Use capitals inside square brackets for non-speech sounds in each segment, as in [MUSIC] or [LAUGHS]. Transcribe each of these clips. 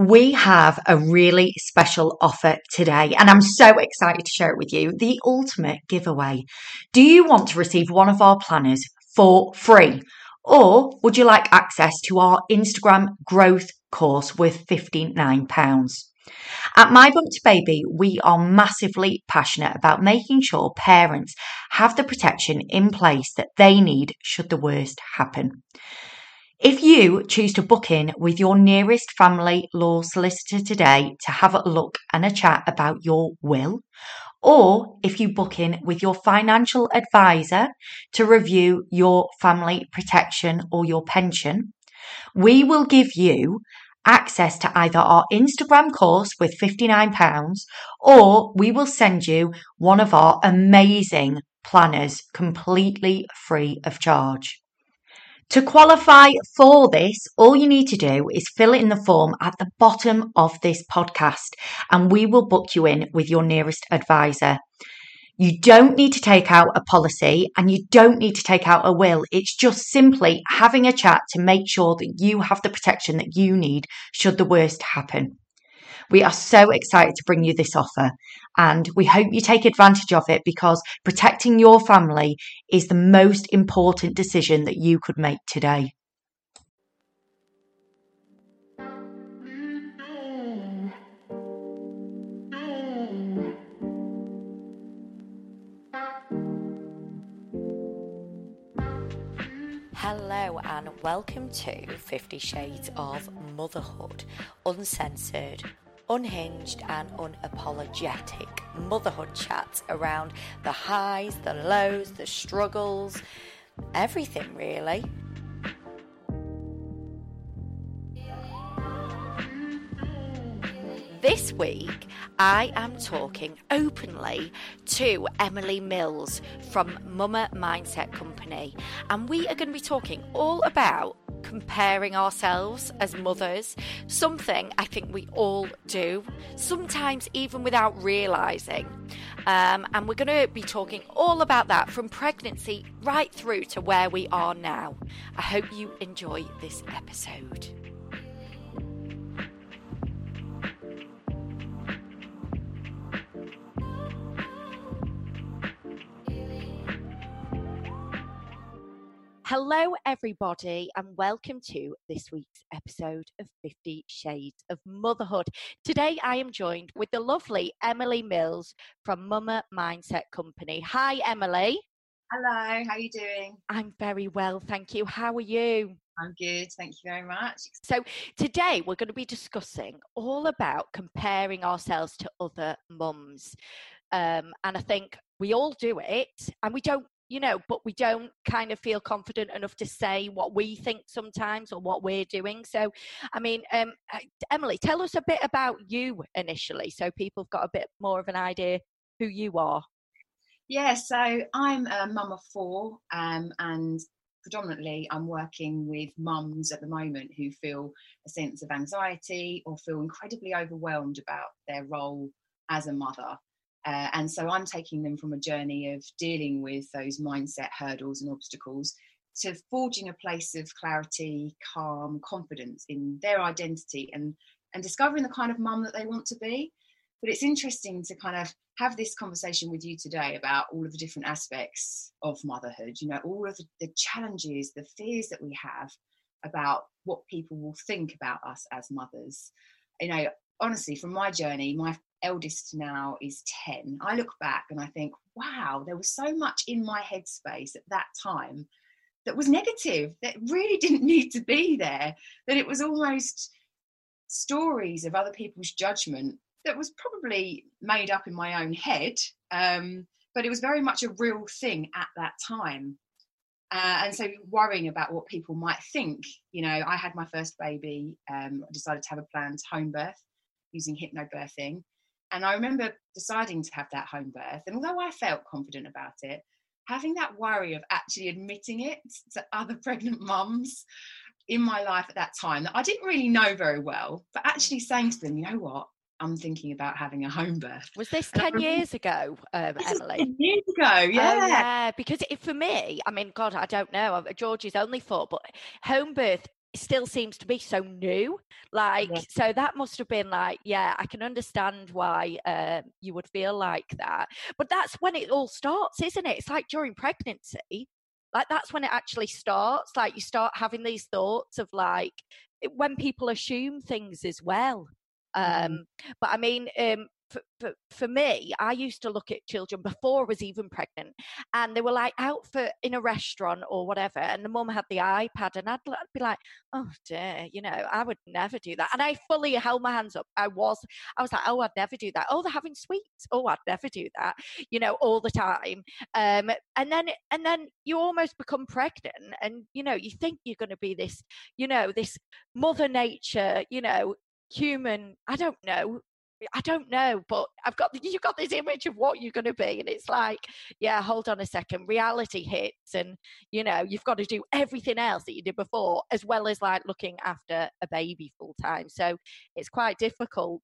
We have a really special offer today, and I'm so excited to share it with you the ultimate giveaway. Do you want to receive one of our planners for free? Or would you like access to our Instagram growth course worth £59? At My Bump to Baby, we are massively passionate about making sure parents have the protection in place that they need should the worst happen. If you choose to book in with your nearest family law solicitor today to have a look and a chat about your will, or if you book in with your financial advisor to review your family protection or your pension, we will give you access to either our Instagram course with £59 or we will send you one of our amazing planners completely free of charge. To qualify for this, all you need to do is fill in the form at the bottom of this podcast and we will book you in with your nearest advisor. You don't need to take out a policy and you don't need to take out a will. It's just simply having a chat to make sure that you have the protection that you need should the worst happen. We are so excited to bring you this offer and we hope you take advantage of it because protecting your family is the most important decision that you could make today. Hello and welcome to Fifty Shades of Motherhood, uncensored, unhinged and unapologetic motherhood chats around the highs, the lows, the struggles, everything really. This week, I am talking openly to Emily Mills from Mumma Mindset Company, and we are going to be talking all about comparing ourselves as mothers, something I think we all do, sometimes even without realizing. Um, and we're going to be talking all about that from pregnancy right through to where we are now. I hope you enjoy this episode. Hello, everybody, and welcome to this week's episode of Fifty Shades of Motherhood. Today, I am joined with the lovely Emily Mills from Mumma Mindset Company. Hi, Emily. Hello, how are you doing? I'm very well, thank you. How are you? I'm good, thank you very much. So, today we're going to be discussing all about comparing ourselves to other mums. Um, and I think we all do it, and we don't you know, but we don't kind of feel confident enough to say what we think sometimes or what we're doing. So, I mean, um, Emily, tell us a bit about you initially so people have got a bit more of an idea who you are. Yeah, so I'm a mum of four, um, and predominantly I'm working with mums at the moment who feel a sense of anxiety or feel incredibly overwhelmed about their role as a mother. Uh, and so I'm taking them from a journey of dealing with those mindset hurdles and obstacles to forging a place of clarity, calm, confidence in their identity and, and discovering the kind of mum that they want to be. But it's interesting to kind of have this conversation with you today about all of the different aspects of motherhood, you know, all of the, the challenges, the fears that we have about what people will think about us as mothers. You know, honestly, from my journey, my eldest now is 10, I look back and I think, wow, there was so much in my headspace at that time that was negative, that really [LAUGHS] didn't need to be there, that it was almost stories of other people's judgment that was probably made up in my own head, um, but it was very much a real thing at that time. Uh, and so worrying about what people might think, you know, I had my first baby, um, I decided to have a planned home birth using hypnobirthing. And I remember deciding to have that home birth. And although I felt confident about it, having that worry of actually admitting it to other [LAUGHS] pregnant mums in my life at that time that I didn't really know very well, but actually saying to them, you know what, I'm thinking about having a home birth. Was this 10 years ago, um, Emily? 10 years ago, yeah. Oh, yeah, because it, for me, I mean, God, I don't know. George is only four, but home birth still seems to be so new. Like, yeah. so that must have been like, yeah, I can understand why uh, you would feel like that. But that's when it all starts, isn't it? It's like during pregnancy. Like that's when it actually starts. Like you start having these thoughts of like when people assume things as well. Mm-hmm. Um, but I mean, um, for, for, for me, I used to look at children before I was even pregnant, and they were like out for in a restaurant or whatever, and the mum had the iPad, and I'd, I'd, be like, "Oh dear, you know, I would never do that." And I fully held my hands up. I was, I was like, "Oh, I'd never do that." Oh, they're having sweets. Oh, I'd never do that. You know, all the time. Um, and then, and then you almost become pregnant, and you know, you think you're going to be this, you know, this mother nature, you know, human i don't know I don't know, but I've got you've got this image of what you're going to be, and it's like, yeah, hold on a second, reality hits, and you know you've got to do everything else that you did before, as well as like looking after a baby full time. So it's quite difficult.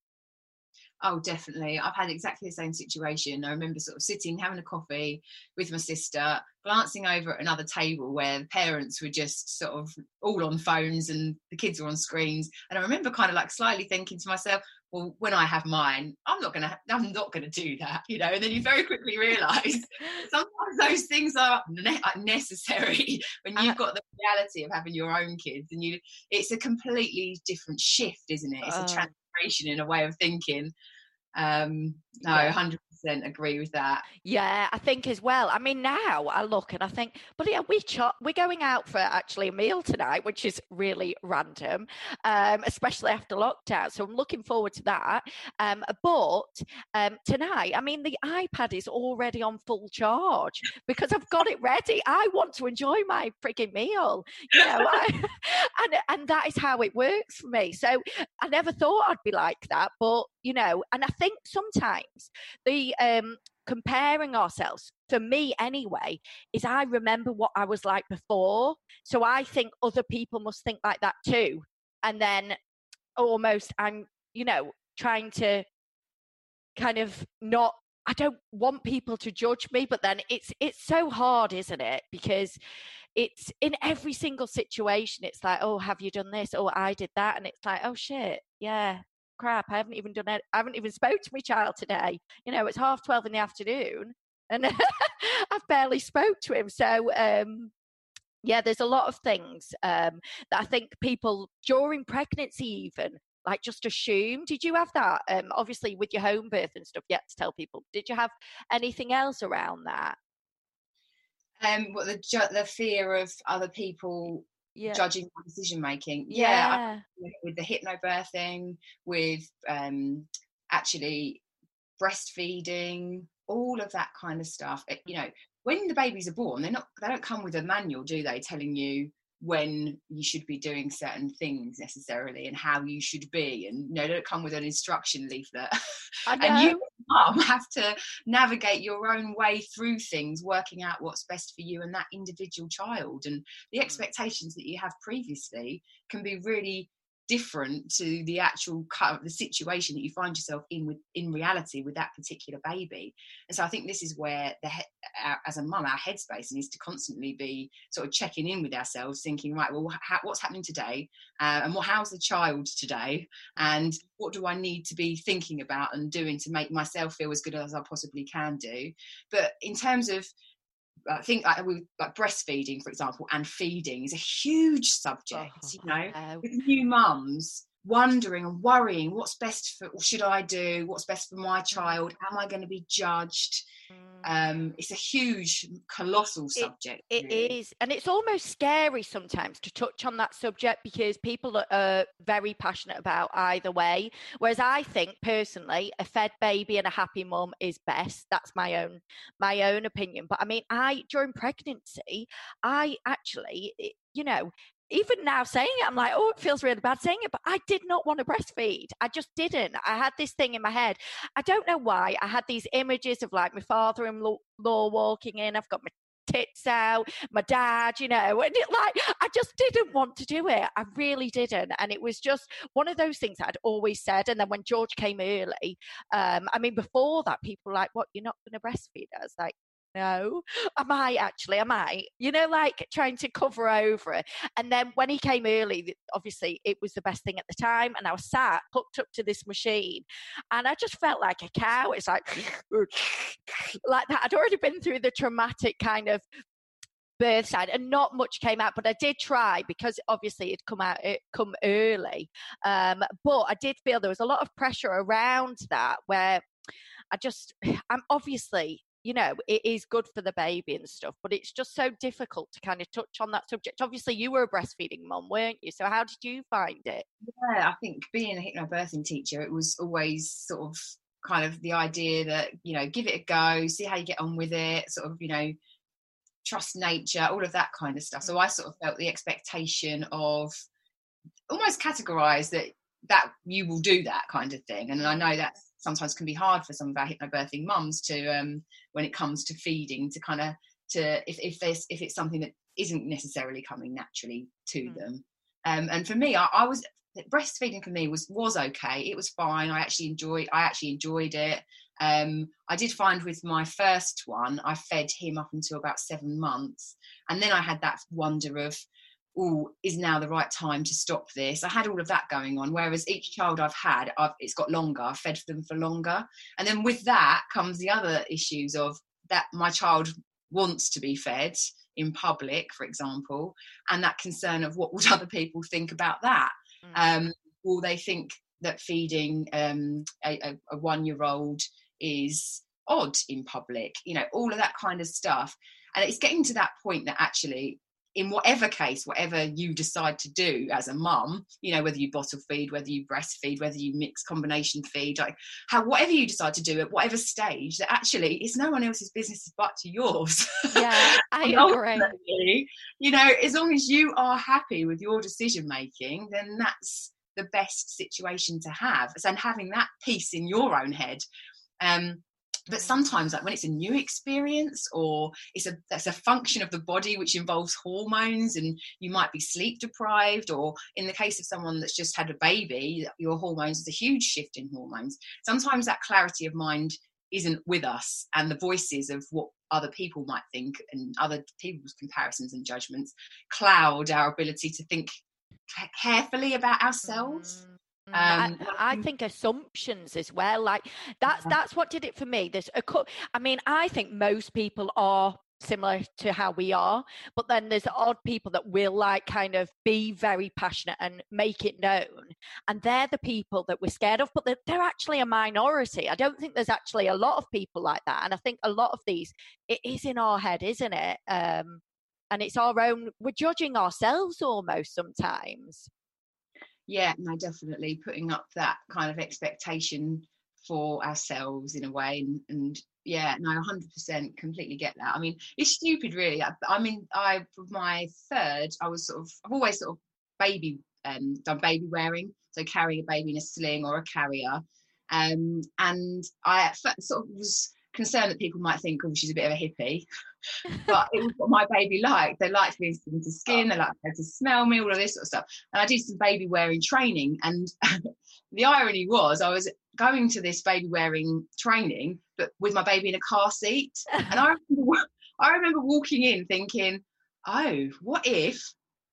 Oh, definitely. I've had exactly the same situation. I remember sort of sitting, having a coffee with my sister, glancing over at another table where the parents were just sort of all on phones and the kids were on screens. And I remember kind of like slightly thinking to myself, well, when I have mine, I'm not gonna, I'm not gonna do that, you know. And then you very mm. quickly realise [LAUGHS] sometimes those things are ne- uh, necessary [LAUGHS] when you've uh-huh. got the reality of having your own kids, and you, it's a completely different shift, isn't it? It's a uh. transformation in a way of thinking. Um, no, hundred agree with that. Yeah, I think as well. I mean, now I look and I think, but yeah, we ch- we're going out for actually a meal tonight, which is really random, um, especially after lockdown. So I'm looking forward to that. Um, but um, tonight, I mean, the iPad is already on full charge because I've got it ready. I want to enjoy my freaking meal, you know, I, [LAUGHS] and and that is how it works for me. So I never thought I'd be like that, but you know, and I think sometimes the um, comparing ourselves for me anyway is i remember what i was like before. So i think other people must think like that too. And then almost i'm you know trying to kind of not i don't want people to judge me but then it's it's so hard isn't it? Because it's in every single situation it's like oh have you done this? Oh i did that. And it's like oh shit. Yeah crap, I haven't even done it. I haven't even spoke to my child today. You know, it's half 12 in the afternoon and [LAUGHS] I've barely spoke to him. So, um, yeah, there's a lot of things um, that I think people during pregnancy even like just assume. Did you have that? Um, obviously, with your home birth and stuff, yet to tell people. Did you have anything else around that? Um, what the the fear of other people yeah. judging decision making. Yeah, yeah. with the hypnobirthing, with um, actually breastfeeding, all of that kind of stuff. It, you know, when the babies are born, they're not they don't come with a manual, do they, telling you when you should be doing certain things necessarily and how you should be and you know don't come with an instruction leaflet [LAUGHS] and you mum [LAUGHS] have to navigate your own way through things working out what's best for you and that individual child and the mm. expectations that you have previously can be really different to the actual kind of the situation that you find yourself in with in reality with that particular baby. And so i think this is where the as a mum our headspace needs to constantly be sort of checking in with ourselves thinking right well how, what's happening today? Uh, and what how's the child today? And what do i need to be thinking about and doing to make myself feel as good as i possibly can do? But in terms of I think like, with like breastfeeding, for example, and feeding is a huge subject. Oh, you know, with new mums wondering and worrying, what's best for? What should I do? What's best for my child? Am I going to be judged? um, it's a huge colossal subject It, it really. is, and it's almost scary sometimes to touch on that subject because people are very passionate about either way whereas i think personally a fed baby and a happy mum is best that's my own my own opinion but i mean i during pregnancy i actually you know even now saying it, I'm like, oh, it feels really bad saying it, but I did not want to breastfeed. I just didn't. I had this thing in my head. I don't know why. I had these images of like my father in law walking in. I've got my tits out, my dad, you know, and it like, I just didn't want to do it. I really didn't. And it was just one of those things I'd always said. And then when George came early, um, I mean, before that, people were like, what, you're not going to breastfeed us? Like, no, I might actually, I might, you know, like trying to cover over it. And then when he came early, obviously it was the best thing at the time. And I was sat hooked up to this machine and I just felt like a cow. It's like, [LAUGHS] like that. I'd already been through the traumatic kind of birth side and not much came out but i did try because obviously it'd come out it come early um, but i did feel there was a lot of pressure around that where i just [SIGHS] i'm obviously you know, it is good for the baby and stuff, but it's just so difficult to kind of touch on that subject. Obviously, you were a breastfeeding mum, weren't you? So, how did you find it? Yeah, I think being a hypnobirthing teacher, it was always sort of kind of the idea that, you know, give it a go, see how you get on with it, sort of, you know, trust nature, all of that kind of stuff. So, I sort of felt the expectation of almost categorized that that you will do that kind of thing and i know that's sometimes can be hard for some of our hypnobirthing mums to um, when it comes to feeding to kind of to if, if there's if it's something that isn't necessarily coming naturally to mm. them. Um, and for me I, I, was breastfeeding for me was was okay. It was fine. I actually enjoyed i actually enjoyed it. Um, i did find with my first one i fed him up until about seven months. And then i had that wonder of oh, is now the right time to stop this? I had all of that going on. Whereas each child I've had, I've, it's got longer. I've fed them for longer. And then with that comes the other issues of that my child wants to be fed in public, for example, and that concern of what would [LAUGHS] other people think about that? Mm. Um, will they think that feeding um, a, a one year old is odd in public? You know, all of that kind of stuff. And it's getting to that point that actually in whatever case, whatever you decide to do as a mum, you know, whether you bottle feed, whether you breastfeed, whether you mix combination feed, like how whatever you decide to do at whatever stage, that actually it's no one else's business but yours. [LAUGHS] Yeah, I agree. You know, as long as you are happy with your decision making, then that's the best situation to have. And having that peace in your own head. Um, but sometimes like when it's a new experience or it's a that's a function of the body which involves hormones and you might be sleep deprived or in the case of someone that's just had a baby your hormones is a huge shift in hormones sometimes that clarity of mind isn't with us and the voices of what other people might think and other people's comparisons and judgments cloud our ability to think carefully about ourselves mm. Um, I, I, think assumptions as well. Like that's that's what did it for me. There's a I mean, I think most people are similar to how we are, but then there's odd people that will like kind of be very passionate and make it known, and they're the people that we're scared of. But they're, they're actually a minority. I don't think there's actually a lot of people like that, and I think a lot of these it is in our head, isn't it? Um, and it's our own. We're judging ourselves almost sometimes yeah no definitely putting up that kind of expectation for ourselves in a way and, and yeah no 100% completely get that. I mean it's stupid really. I, I mean i for my third i was sort of i've always sort of baby um, done baby wearing so carrying a baby in a sling or a carrier. Um, and i sort of was concerned that people might think, oh, she's a bit of a hippie. but it was what my baby liked. They liked being skin to skin, they liked to smell me, all of this sort of stuff. And I did some baby wearing training. And [LAUGHS] the irony was, I was going to this baby wearing training, but with my baby in a car seat. And I remember, I remember walking in thinking, oh, what if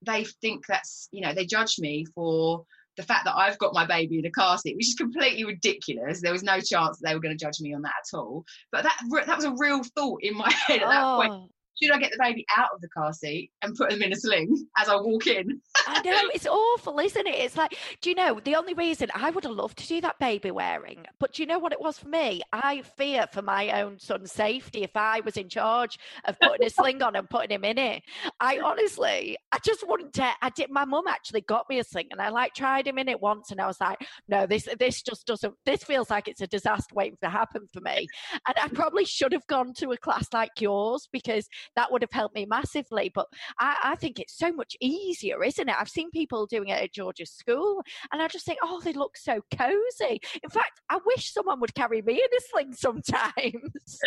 they think that's, you know, they judge me for the fact that I've got my baby in a car seat, which is completely ridiculous. There was no chance that they were going to judge me on that at all. But that that was a real thought in my [LAUGHS] head at that oh. point should I get the baby out of the car seat and put them in a sling as I walk in? I know [LAUGHS] it's awful, isn't it? It's like, do you know the only reason I would have loved to do that baby wearing, but do you know what it was for me? I fear for my own son's safety if I was in charge of putting a [LAUGHS] sling on and putting him in it. I honestly, I just wouldn't. Dare. I did. My mum actually got me a sling, and I like tried him in it once, and I was like, no, this this just doesn't. This feels like it's a disaster waiting to happen for me. And I probably should have gone to a class like yours because that would have helped me massively. But I, I think it's so much easier, isn't it? I've seen people doing it at George's school, and I just think, oh, they look so cozy. In fact, I wish someone would carry me in a sling [LAUGHS] sometimes.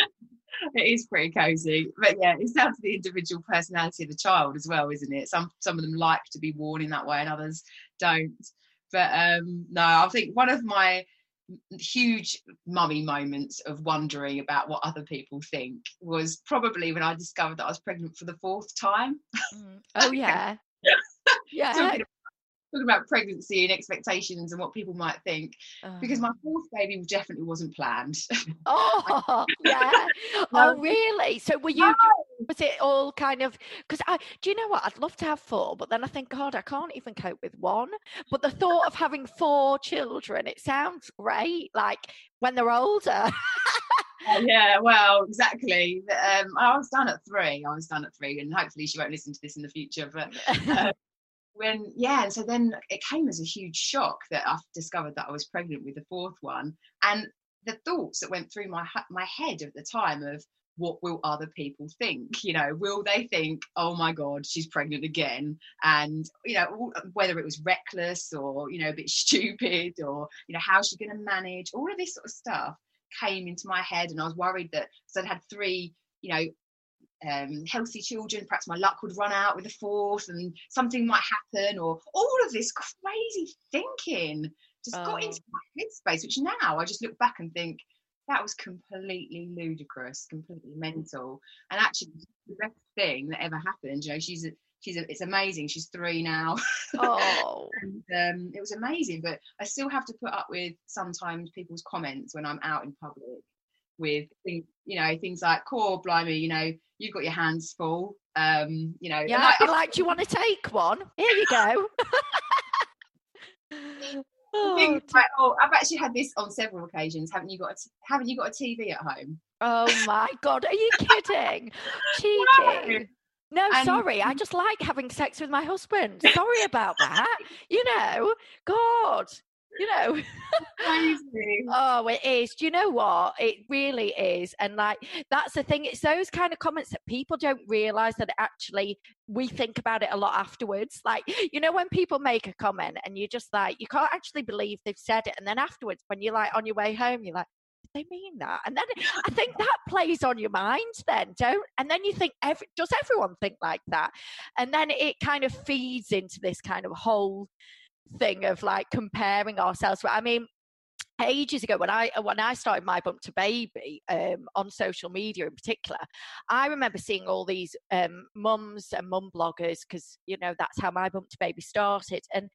[LAUGHS] it is pretty cozy but yeah it's down to the individual personality of the child as well isn't it some some of them like to be worn in that way and others don't but um no i think one of my huge mummy moments of wondering about what other people think was probably when I discovered that I was pregnant for the fourth time. Mm. Oh [LAUGHS] yeah. [LAUGHS] yeah. Talking about, talking about pregnancy and expectations and what people might think. Because my Oh. fourth baby definitely wasn't planned. Oh [LAUGHS] yeah. Oh really? So were you? Was it all kind of? Because I do you know what? I'd love to have four, but then I think, God, I can't even cope with one. But the thought of having four children, it sounds great. Like when they're older. yeah, well, exactly. Um, I was done at three. I was done at three, and hopefully she won't listen to this in the future. But uh, [LAUGHS] when, yeah, and so then it came as a huge shock that I discovered that I was pregnant with the fourth one, and the thoughts that went through my my head at the time of what will other people think you know will they think oh my god she's pregnant again and you know whether it was reckless or you know a bit [LAUGHS] stupid or you know how's she going to manage all of this sort of stuff came into my head and I was worried that so I'd had three, you know, um, healthy children, perhaps my luck would run out with the fourth and something might happen or all of this crazy thinking just got Oh. into my headspace, which now I just look back and think that was completely ludicrous, completely mental. And actually the best thing that ever happened, you know, she's a, she's a, it's amazing. She's three now. [LAUGHS] oh. and um, it was amazing. But I still have to put up with sometimes people's comments when I'm out in public with things, you know, things like, "Core, blimey, you know, you've got your hands full." Um, you know, Yeah, be like, do you want to take one? Here you go. [LAUGHS] [LAUGHS] oh, things d- like, "Oh, I've actually had this on several occasions. Haven't you got a t- haven't you got a TV at home?" oh my [LAUGHS] god, are you kidding? Cheeky. No, And- sorry. I just like having sex with my husband. Sorry about that. You know, God, you know. [LAUGHS] Oh, it is. Do you know what? It really is. And like, that's the thing. It's those kind of comments that people don't realize that actually we think about it a lot afterwards. Like, you know, when people make a comment and you're just like, you can't actually believe they've said it. And then afterwards, when you're like on your way home, you're like, they mean that? And then I think that plays on your mind then, don't? And then you think, every, does everyone think like that? And then it kind of feeds into this kind of whole thing of like comparing ourselves. I mean, ages ago when I when I started my bump to baby um, on social media in particular, I remember seeing all these um, mums and mum bloggers because you know that's how my bump to baby started. And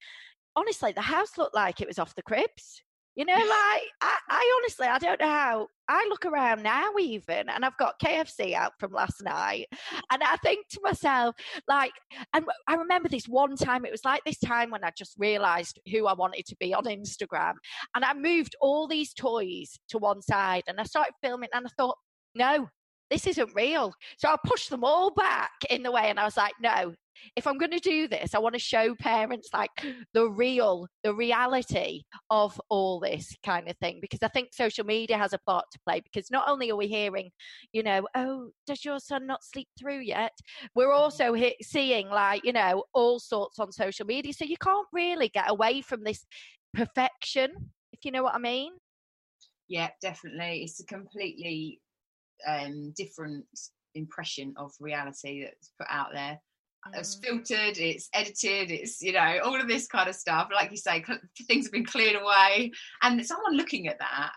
honestly, the house looked like it was off the cribs. You know, like I, I honestly I don't know how I look around now even, and I've got KFC out from last night, and I think to myself like, and I remember this one time. It was like this time when I just realised who I wanted to be on Instagram, and I moved all these toys to one side and I started filming and I thought, no, this isn't real. So I pushed them all back in the way and I was like, no, if I'm going to do this, I want to show parents like the real, the reality of all this kind of thing because I think social media has a part to play because not only are we hearing, you know, oh, does your son not sleep through yet? We're mm-hmm. also he- seeing like, you know, all sorts on social media. So you can't really get away from this perfection, if you know what I mean. Yeah, definitely. It's a completely um, different impression of reality that's put out there. It's Mm. filtered, it's edited, it's you know all of this kind of stuff. Like you say, cl- things have been cleared away, and someone looking at that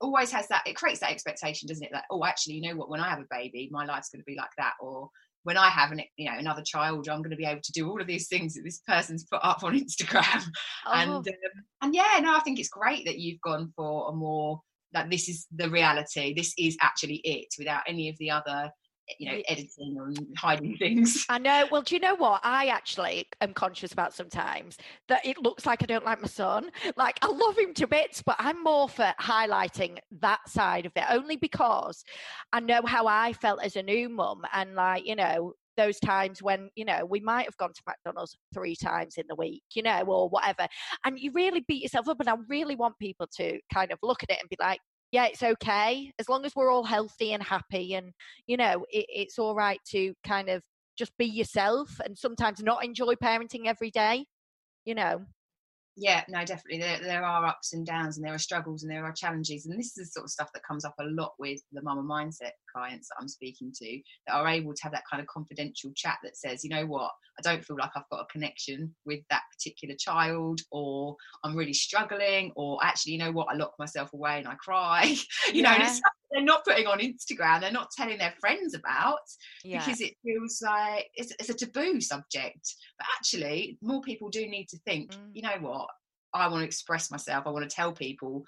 always has that. It creates that expectation, doesn't it? That oh, actually, you know what? When I have a baby, my life's going to be like that, or when I have an you know another child, I'm going to be able to do all of these things that this person's put up on [LAUGHS] Instagram. and Oh. um, and yeah no i think it's great that you've gone for a more like this is the reality this is actually it without any of the other you know editing and hiding things I know. Well, do you know what? I actually am conscious about sometimes that it looks like I don't like my son. Like, I love him to bits, but I'm more for highlighting that side of it only because I know how I felt as a new mum. And, like, you know, those times when, you know, we might have gone to McDonald's three times in the week, you know, or whatever. And you really beat yourself up. And I really want people to kind of look at it and be like, yeah, it's okay as long as we're all healthy and happy, and you know, it, it's all right to kind of just be yourself and sometimes not enjoy parenting every day. You know, yeah, no, definitely. There, there are ups and downs, and there are struggles, and there are challenges, and this is the sort of stuff that comes up a lot with the Mumma Mindset clients that I'm speaking to that are able to have that kind of confidential chat that says, you know what, I don't feel like I've got a connection with that particular child, or I'm really struggling, or actually, you know what, I lock myself away and I cry. [LAUGHS] you yeah. know, they're not putting on Instagram, they're not telling their friends about yeah. because it feels like it's, it's, a taboo subject. But actually, more people do need to think, mm. you know what, I want to express myself, I want to tell people,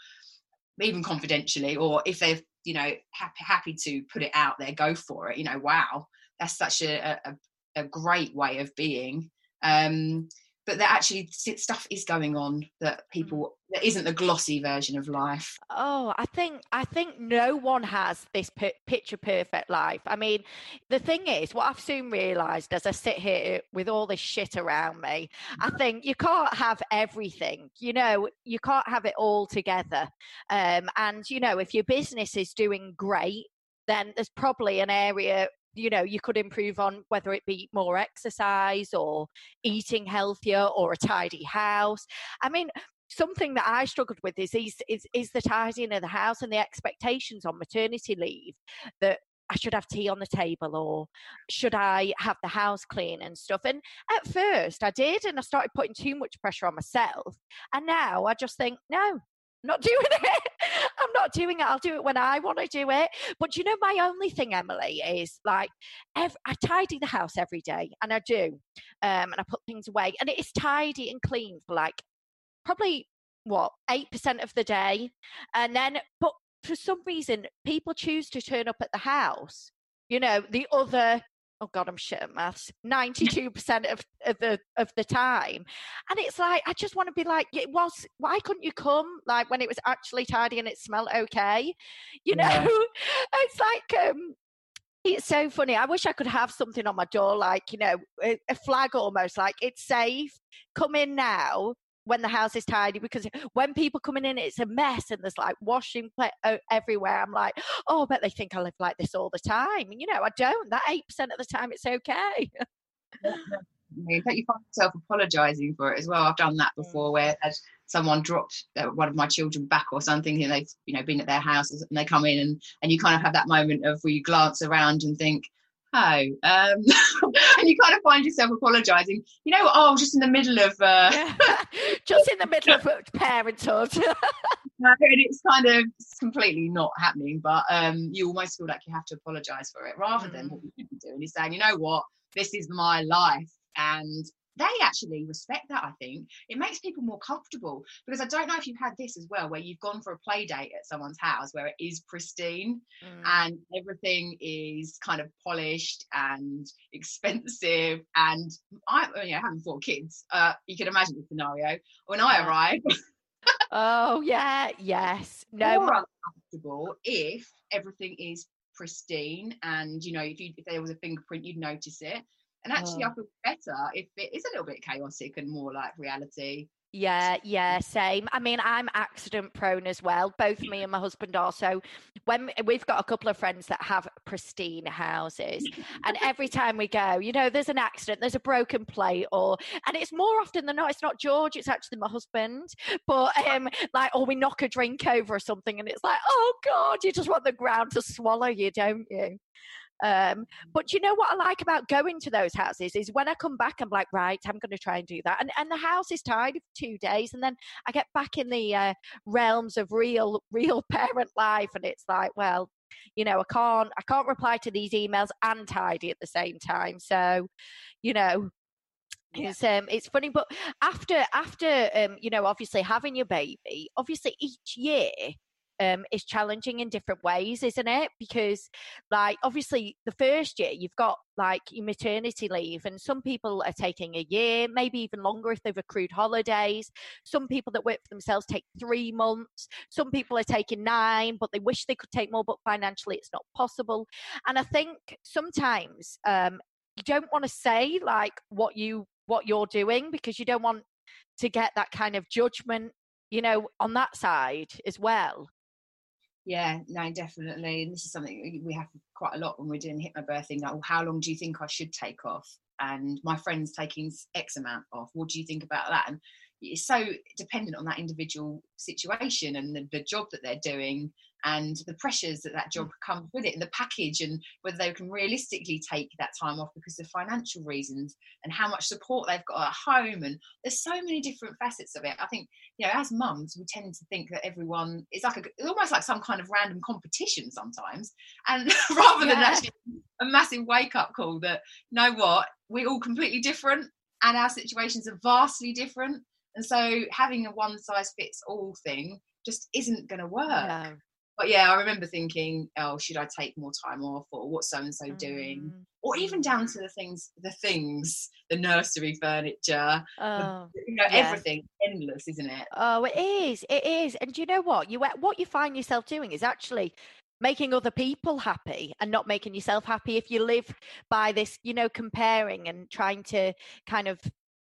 even confidentially, or if they're, you know, happy, happy to put it out there, go for it. You know, wow, that's such a, a, a great way of being. Um, but that actually stuff is going on that mm. people that isn't the glossy version of life oh i think i think no one has this p- picture perfect life i mean the thing is what i've soon realized as i sit here with all this shit around me i mm. think you can't have everything you know you can't have it all together um, and you know if your business is doing great then there's probably an area you know you could improve on whether it be more exercise or eating healthier or a tidy house i mean something that i struggled with is is is, is the tidying of the house and the expectations on maternity leave that I should have tea on the table or should I have the house clean and stuff. And at first I did, and I started putting too much pressure on myself. And now I just think, no, not [LAUGHS] doing it. I'm not doing it. I'll do it when I want to do it. But you know, my only thing, Emily, is like every, I tidy the house every day, and I do, um, and I put things away, and it is tidy and clean for like probably what eight percent of the day, and then but for some reason people choose to turn up at the house. You know, the other oh god i'm shit at maths [LAUGHS] 92% of, of the of the time and it's like i just want to be like it was why couldn't you come like when it was actually tidy and it smelled okay you [LAUGHS] know yeah. it's like um it's so funny. I wish I could have something on my door, like, you know, a, a flag almost, like it's safe. Come in now when the house is tidy because when people coming in it's a mess and there's like washing play everywhere. I'm like oh but they think i live like this all the time. You know i don't. That 8% of the time it's okay. You find yourself apologizing for it as well. I've done that mm. before where someone dropped uh, one of my children back or something and they've you know been at their house and they come in and and you kind of have that moment of where you glance around and think oh um, [LAUGHS] and you kind of find yourself apologizing. You know oh just in the middle of uh... [LAUGHS] just in the middle of parenthood [LAUGHS] and it's kind of it's completely not happening but um, you almost feel like you have to apologize for it rather mm. than what you should be doing. Is saying you know what? This is my life and they actually respect that i think. It makes people more comfortable because i don't know if you've had this as well where you've gone for a play date at someone's house where it is pristine mm. and everything is kind of polished and [LAUGHS] expensive and i you know having four kids uh, you can imagine the scenario. When i arrive [LAUGHS] oh yeah yes. No more uncomfortable if everything is pristine and you know if you if there was a fingerprint you'd notice it and actually, oh. I feel better if it is a little bit chaotic and more like reality. Yeah, yeah, same. I mean, I'm accident prone as well. Both me and my husband are. So when we've got a couple of friends that have pristine houses, and every [LAUGHS] time we go, you know, there's an accident, there's a broken plate, or and it's more often than not, it's not George, it's actually my husband. But um, like, or we knock a drink over or something, and it's like, oh God, you just want the ground to swallow you, don't you? Um, but you know what I like about going to those houses is when I come back, I'm like, right, I'm going to try and do that. And, and the house is tidy for two days. And then I get back in the uh, realms of real, real [LAUGHS] parent life. And it's like, well, you know, I can't, I can't reply to these emails and tidy at the same time. So, you know, yeah. It's um it's funny, but after after um you know obviously having your baby, obviously each year um, is challenging in different ways, isn't it? Because, like, obviously, the first year you've got like your maternity leave, and some people are taking a year, maybe even longer if they've accrued holidays. Some people that work for themselves take three months. Some people are taking nine, but they wish they could take more, but financially it's not possible. And I think sometimes um, you don't want to say like what you what you're doing because you don't want to get that kind of judgment you know on that side as well yeah, no, definitely. And this is something we have quite a lot when we're doing hypnobirthing. Like, well, how long do you think I should take off? And my friend's taking X amount off. What do you think about that? And it's so dependent on that individual situation and the, the job that they're doing and the pressures that that Mm. job comes with it and the package and whether they can realistically take that time off because of financial reasons and how much support they've got at home and there's so many different facets of it i think you know as mums we tend to think that everyone is like a, it's almost like some kind of random competition sometimes and [LAUGHS] rather than Yeah. actually a massive wake up call that you know what we're all completely different and our situations are vastly different and so having a one size fits all thing just isn't going to work No. but yeah, I remember thinking, oh, should I take more time off, or what's so and so doing, Mm. or even down to the things, the things, the nursery furniture, the- Oh. you know, yeah. everything, endless, isn't it? Oh, it is. It is. And do you know what? You what you find yourself doing is actually making other people happy and not making yourself happy if you live by this, you know, comparing and trying to kind of,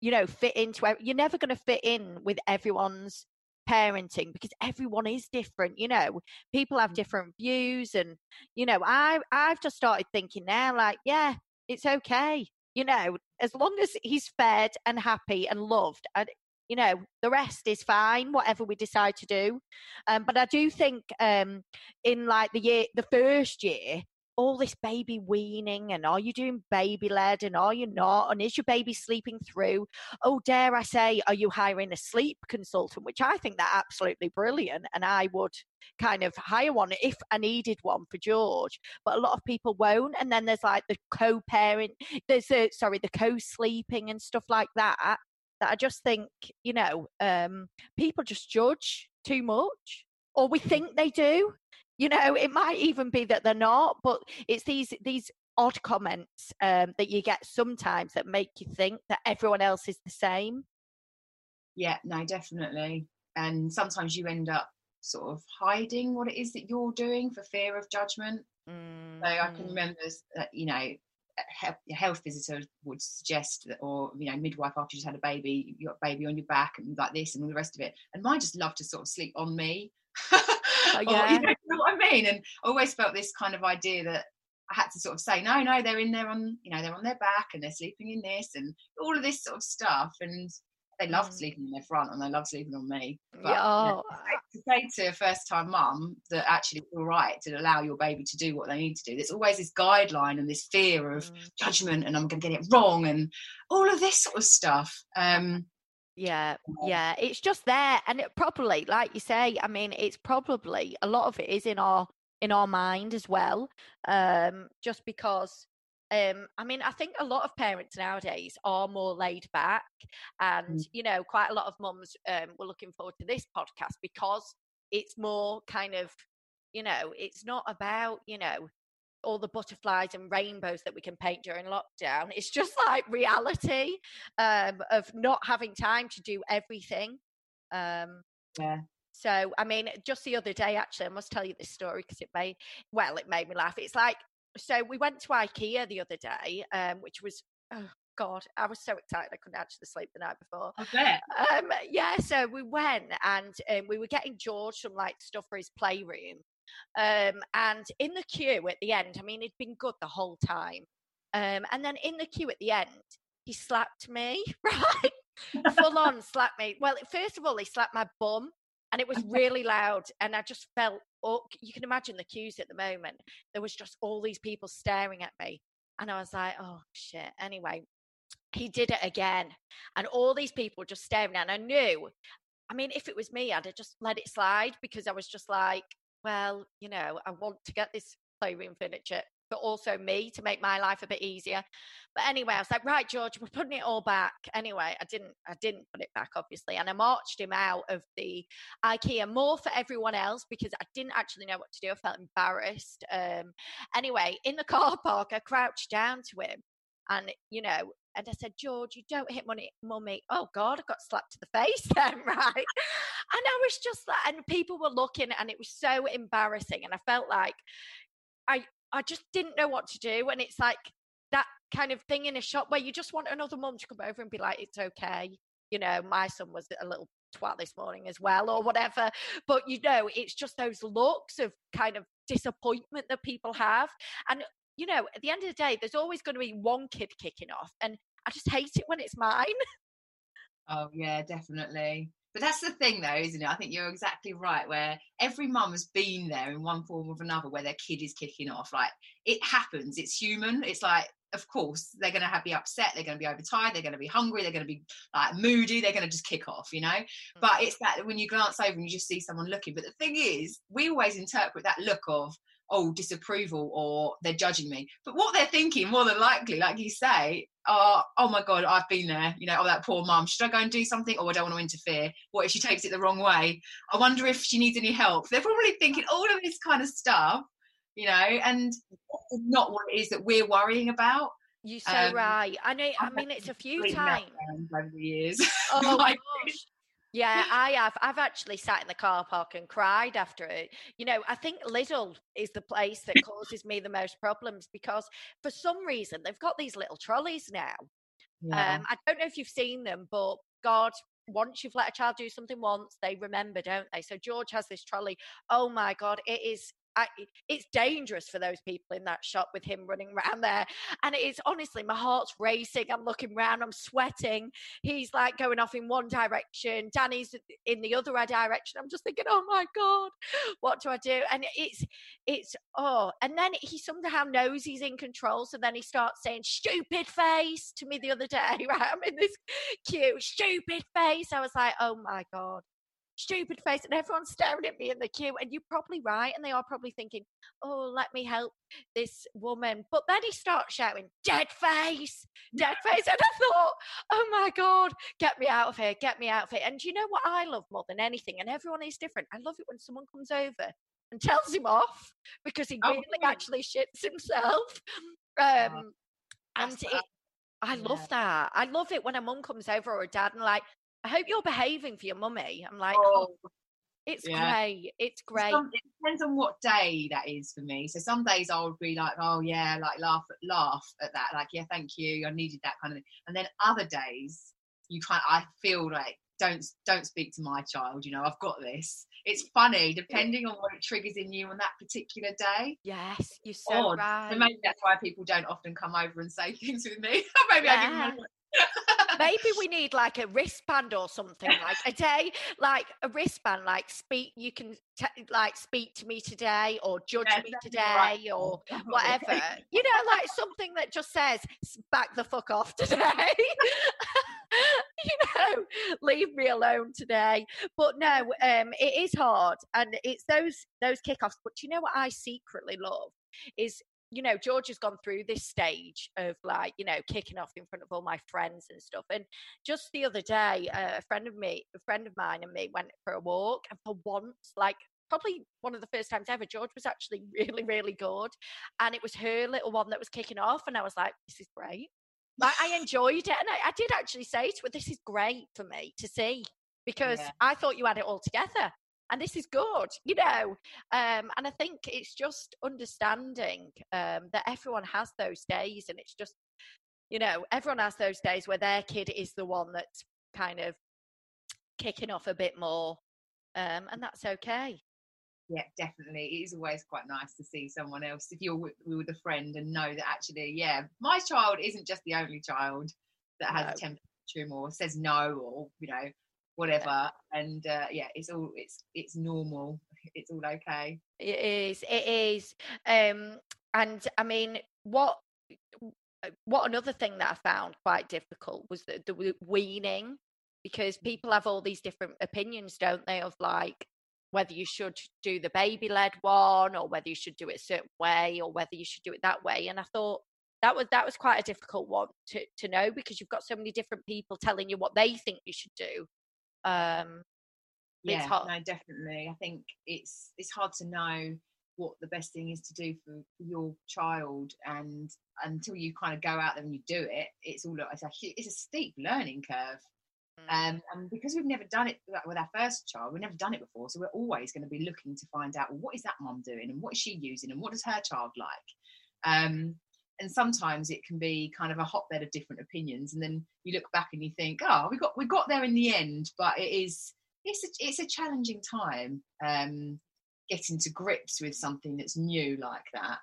you know, fit into you're never going to fit in with everyone's parenting because everyone is different, you know. People have different views and you know, I I've just started thinking now like, yeah, it's okay. You know, as long as he's fed and happy and loved, and you know the rest is fine whatever we decide to do um, but i do think um, in like the year the first year all this baby weaning and are you doing baby led and are you not? And is your baby sleeping through? Oh dare i say are you hiring a sleep consultant? Which i think that absolutely brilliant and i would kind of hire one if i needed one for george but a lot of people won't and then there's like the co-parent there's a sorry the co-sleeping and stuff like that that I just think, you know, um, people just judge too much, or we think they do. You know, it might even be that they're not, but it's these these odd comments um, that you get sometimes that make you think that everyone else is the same. Yeah, no, definitely. And sometimes you end up sort of hiding what it is that you're doing for fear of judgment. So I can Mm, remember that, you know, a he- health visitor would suggest that, or you know, midwife after you just had a baby, you got a baby on your back and like this and all the rest of it. And mine just loved to sort of sleep on me. [LAUGHS] Or, yeah. know, you know I mean? And I always felt this kind of idea that I had to sort of say, no, no, they're in there on, you know, they're on their back and they're sleeping in this and all of this sort of stuff. And they loved Mm. sleeping in their front and they loved sleeping on me. But, yeah, you know, to say to a first time mum that actually it's all right to allow your baby to do what they need to do. There's always this guideline and this fear of mm, judgment and I'm going to get it wrong and all of this sort of stuff. Um, yeah, yeah. It's just there, and it probably, like you say, I mean, it's probably a lot of it is in our in our mind as well. Um, just because um, I mean, I think a lot of parents nowadays are more laid back, and Mm. you know, quite a lot of mums um, were looking forward to this podcast because it's more kind of, you know, it's not about you know all the butterflies and rainbows that we can paint during lockdown. It's just like reality um, of not having time to do everything. Um, yeah. so, I mean, just the other day, actually, I must tell you this story because it made, well, it made me laugh. It's like, so we went to IKEA the other day, um, which was, oh God, I was so excited I couldn't actually sleep the night before. Okay. Um, yeah, so we went and um, we were getting George some like stuff for his playroom. Um, and in the queue at the end, I mean, he'd been good the whole time. Um, and then in the queue at the end, he slapped me, [LAUGHS] right? Full on slapped me. Well, first of all, he slapped my bum and it was [LAUGHS] really loud. And I just felt, oh, you can imagine the queues at the moment. There was just all these people staring at me. And I was like, oh, shit. Anyway, he did it again. And all these people just staring. And I knew, I mean, if it was me, I'd have just let it slide because I was just like, well, you know, I want to get this playroom furniture, but also me to make my life a bit easier. But anyway, I was like, right, George, we're putting it all back. Anyway, I didn't, I didn't put it back, obviously, and I marched him out of the IKEA more for everyone else because I didn't actually know what to do. I felt embarrassed. Um, anyway, in the [LAUGHS] car park, I crouched down to him, and you know, and I said, George, you don't hit money, mummy. Oh God, I got slapped to the [LAUGHS] face then, right? And I was just like, and people were looking, and it was so embarrassing, and I felt like I, I just didn't know what to do, and it's like that kind of thing in a shop where you just want another mum to come over and be like, it's okay. You know, my son was a little twat this morning as well, or whatever. But you know, it's just those looks of kind of disappointment that people have, and you know, at the end of the day, there's always going to be one kid kicking off, and I just hate it when it's mine. Oh yeah, definitely. But that's the thing, though, isn't it? I think you're exactly right. Where every mum has been there in one form or another, where their kid is kicking off. Like it happens. It's human. It's like, of course, they're going to have be upset. They're going to be overtired. They're going to be hungry. They're going to be like moody. They're going to just kick off, you know. Mm-hmm. But it's that when you glance over and you just see someone looking. But the thing is, we always interpret that look of oh disapproval or they're judging me but what they're thinking more than likely like you say oh, oh my god i've been there you know oh that poor mum should i go and do something or oh, i don't want to interfere what if she takes it the wrong way i wonder if she needs any help they're probably thinking all of this kind of stuff you know and not what it is that we're worrying about you're so um, right. I know. I mean, it's a few times over the years. [LAUGHS] Oh my gosh! Yeah, [LAUGHS] I have. I've actually sat in the car park and cried after it. You know, I think Lidl is the place that causes me the most problems because for some reason they've got these little trolleys now. Yeah. Um, I don't know if you've seen them, but God, once you've let a child do something once, they remember, don't they? So George has this trolley. Oh my God, it is I, it's dangerous for those people in that shop with him running [LAUGHS] around there. And it is honestly, my heart's racing. I'm looking around, I'm sweating. He's like going off in one direction, Danny's in the other direction. I'm just thinking, oh my God, [LAUGHS] what do I do? And it's, it's, oh, and then he somehow knows he's in control. So then he starts saying, stupid face to me the other day, [LAUGHS] right? I'm in this cute, stupid face. I was like, oh my God stupid face and everyone's staring at me in the queue and you're probably right and they are probably thinking oh let me help this woman but then he starts shouting dead face dead face and i thought oh my god get me out of here get me out of here and you know what i love more than anything and everyone is different i love it when someone comes over and tells him off because he oh, really oh, actually shits himself um and it, I love yeah. that. I love it when a mum comes over or a dad and like, I hope you're behaving for your mummy. I'm like, oh, oh it's yeah. great. It's great. Some, it depends on what day that is for me. So some days I would be like, oh yeah, like laugh at laugh at that, like yeah, thank you, I needed that kind of thing. And then other days, you kind, I feel like don't don't speak to my child. You know, I've got this. It's funny [LAUGHS] depending on what it triggers in you on that particular day. Yes, you're so Odd. right. So maybe that's why people don't often come over and say [LAUGHS] things with me. [LAUGHS] maybe yeah. I give them Maybe we need like a wristband or something like a day, like a wristband, like speak. You can t- like speak to me today, or judge yeah, me today, right. or [LAUGHS] whatever. you know, like something that just says "back the fuck off [LAUGHS] today." [LAUGHS] you know, leave me alone today. But no, um, it is hard, and it's those those kickoffs. But you know what I secretly love is you know, George has gone through this stage of like, you know, kicking off in front of all my friends and stuff. And just the other day, uh, a friend of me, a friend of mine and me went for a walk, and for once, like probably one of the first times ever, George was actually [LAUGHS] really, really good. And it was her little one that was kicking off. And I was like, this is great. Like, I [LAUGHS] enjoyed it. And I, I did actually say to her, this is great for me to see because yeah. I thought you had it all together and this is good you know um, and i think it's just understanding um, that everyone has those days and it's just you know everyone has those days where their kid is the one that's kind of kicking off a bit more um, and that's okay yeah definitely it is always quite nice to see someone else if you're with, with a friend and know that actually yeah my child isn't just the only child that has no. a temper or says no or you know whatever and uh, yeah it's all it's it's normal it's all okay. It is it is. Um and i mean what what another thing that i found quite difficult was the, the weaning because people have all these different opinions don't they of like whether you should do the baby led one or whether you should do it a certain way or whether you should do it that way and i thought that was that was quite a difficult one to to know because you've got so many different people telling you what they think you should do um, yeah, no, definitely. I think it's it's hard to know what the best thing is to do for, your child, and until you kind of go out there and you do it, it's all it's a it's a steep learning curve. Mm. Um, and because we've never done it with our first child, we've never done it before, so we're always going to be looking to find out well, what is that mum doing, and what is she using, and what does her child like. Um, and sometimes it can be kind of a hotbed of different opinions and then you look back and you think oh we got we got there in the end but it is it's a, it's a challenging time um, getting to grips with something that's new like that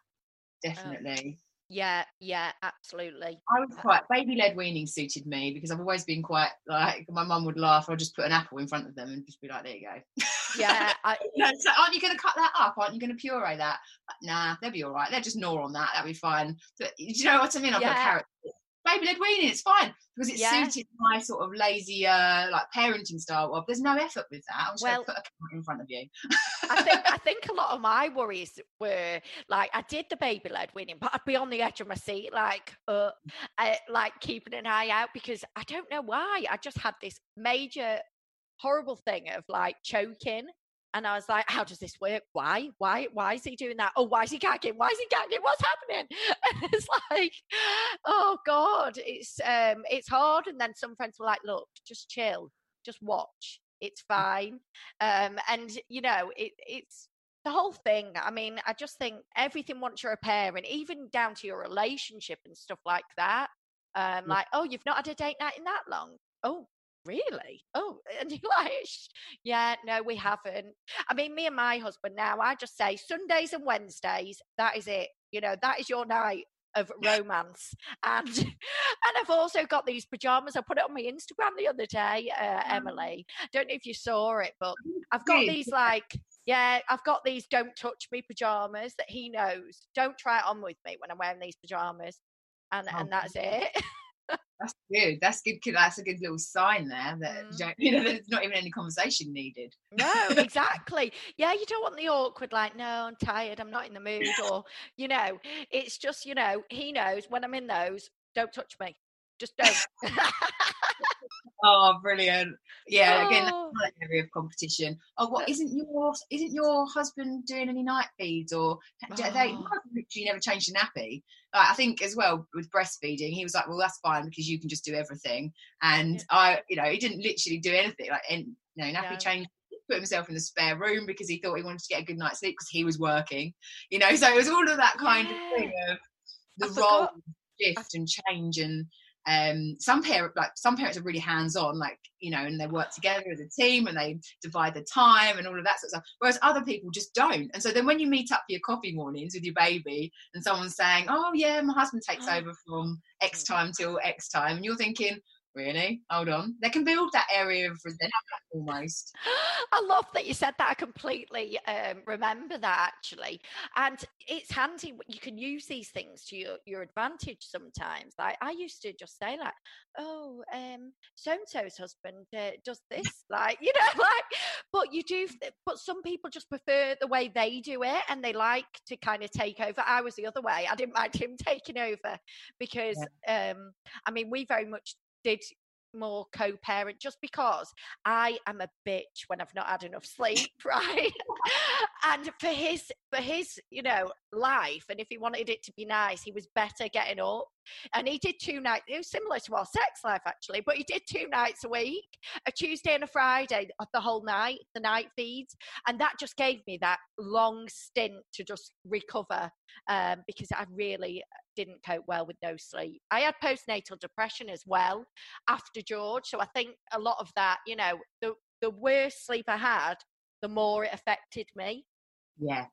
definitely Yeah, yeah, absolutely. I was quite baby led weaning suited me because I've always been quite like my mum would laugh. I'll just put an apple in front of them and just be like, "There you go." Yeah, [LAUGHS] I, so aren't you going to cut that up? Aren't you going to puree that? Nah, they'll be all right. They'll just gnaw on that. That'll be fine. But, do you know what I mean? I've Yeah. got carrots. Baby led weaning, it's fine because it Yeah. suited my sort of lazy, uh, like parenting style. Of there's no effort with that. I'm just Well- going to put a carrot in front of you. I think I [LAUGHS] think a lot of my worries were like I did the baby led weaning, but I'd be on the edge of my seat, like uh, uh, like keeping an eye out because I don't know why. I just had this major horrible thing of like choking. And I was like, how does this work? Why? Why? Why is he doing that? Oh, why is he gagging? Why is he gagging? What's happening? [LAUGHS] And it's like, oh God, it's um it's hard. And then some friends were like, look, just chill, just watch. It's fine. Um, and you know, it it's the whole thing. I mean, I just think everything once you're a parent, even down to your relationship and stuff like that. Um, Yeah. like, oh, you've not had a date night in that long. Oh, really? Oh, [LAUGHS] and you're like, yeah, no, we haven't. I mean, me and my husband now, I just say Sundays and Wednesdays, that is it. You know, that is your night of [LAUGHS] romance. And [LAUGHS] and I've also got these pajamas. I put it on my Instagram the other day, uh, Emily. Don't know if you saw it, but I've got these like yeah, I've got these don't touch me pajamas that he knows. Don't try it on with me when I'm wearing these pajamas. And Oh, and that's it. That's good. That's good. That's a good little sign there that you Mm. don't, [LAUGHS] you know, there's not even any conversation needed. No, exactly. Yeah, you don't want the awkward, like, no, I'm tired, I'm not in the mood, [LAUGHS] or, you know, it's just, you know, he knows when I'm in those, don't touch me. Just don't. [LAUGHS] Oh, brilliant! Yeah, again, that's Oh. another area of competition. Oh, what isn't your isn't your husband doing any night feeds or do they? Oh. Literally never changed a nappy. Like, I think as well with breastfeeding, he was like, "Well, that's fine because you can just do everything." And Yeah. I, you know, he didn't literally do anything. Like, and you know, nappy No. change. Put himself in the spare room because he thought he wanted to get a good night's sleep because he was working. You know, so it was all of that kind of thing of I the forgot- role shift and change and um some parent like some parents are really hands on like you know and they work together as a team and they divide the time and all of that sort of stuff whereas other people just don't. And so then when you meet up for your coffee mornings with your baby and someone's saying oh yeah my husband takes over from x time till x time and you're thinking really hold on they can build that area of resentment almost [GASPS] I love that you said that. I completely um, remember that actually, and it's handy. You can use these things to your, your advantage sometimes. Like I used to just say like, "Oh, um, so and so's husband uh, does this," [LAUGHS] like you know, [LAUGHS] like. But you do. But some people just prefer the way they do it, and they like to kind of take over. I was the other way. I didn't mind him [LAUGHS] taking over because, um, I mean, we very much did more co-parent just because I am a bitch when I've not had enough sleep, [LAUGHS] right? [LAUGHS] [LAUGHS] and for his for his, you know, life, and if he wanted it to be nice, he was better getting up. And he did two nights. It was similar to our sex life actually, but he did two nights a week, a Tuesday and a Friday, the whole night, the night feeds, and that just gave me that long stint to just recover um, because I really didn't cope well with no sleep. I had postnatal depression as well after George. So I think a lot of that, you know, the the worse sleep I had, the more it affected me. Yeah.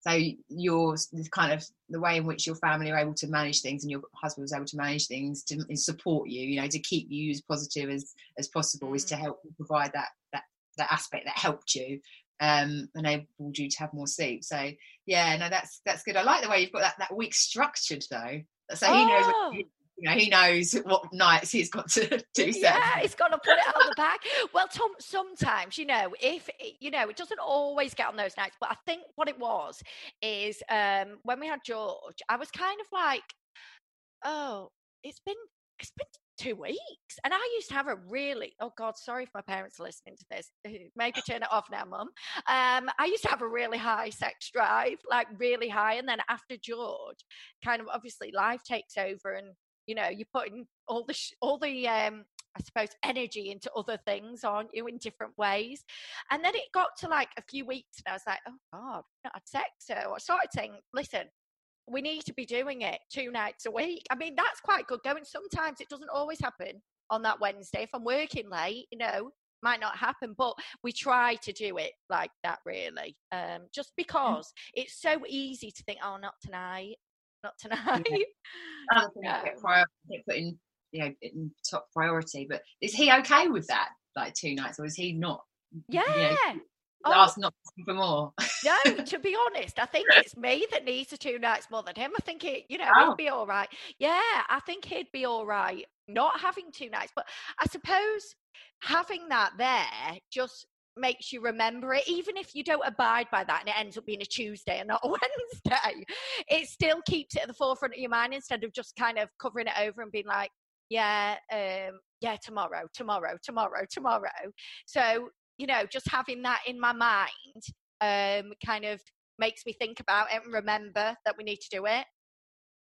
So your kind of the way in which your family are able to manage things and your husband was able to manage things to support you you know to keep you as positive as as possible is to help provide that that that aspect that helped you um enabled you to have more sleep. So yeah no that's that's good. I like the way you've got that that week structured though. So he knows Oh. what, know he knows what nights he's got to [LAUGHS] do Yeah, he's got to put it on the back. Well, Tom, sometimes, you know, if, you know, it doesn't always get on those nights, but I think what it was is um, when we had George, I was kind of like, oh, it's been, it's been two weeks. And I used to have a really, oh God, sorry if my parents are listening to this. Maybe turn it off now, mum. Um, I used to have a really high sex drive, like really high. And then after George, kind of obviously life takes over and, you know, you're putting all the, sh- all the, um, I suppose, energy into other things, aren't you, in different ways? And then it got to like a few weeks, and I was like, oh God, I've not had sex. So I started saying, listen, we need to be doing it two nights a week. I mean, that's quite good going. Sometimes it doesn't always happen on that Wednesday. If I'm working late, you know, might not happen, but we try to do it like that really. Um, just because it's so easy to think, oh, not tonight. Not tonight. Yeah. Other things No. get prior- put in, you know, in top priority. But is he okay with that? Like two nights, or is he not? Yeah. You know, Oh. not for more. [LAUGHS] No, to be honest, I think it's me that needs the two nights more than him. I think it, you know, Oh. he'd be all right. Yeah, I think he'd be all right not having two nights. But I suppose having that there just makes you remember it, even if you don't abide by that and it ends up being a Tuesday and not a [LAUGHS] Wednesday. It still keeps it at the forefront of your mind instead of just kind of covering it over and being like, yeah, um, yeah, tomorrow, tomorrow, tomorrow, tomorrow. So, you know, just having that in my mind um, kind of makes me think about it and remember that we need to do it.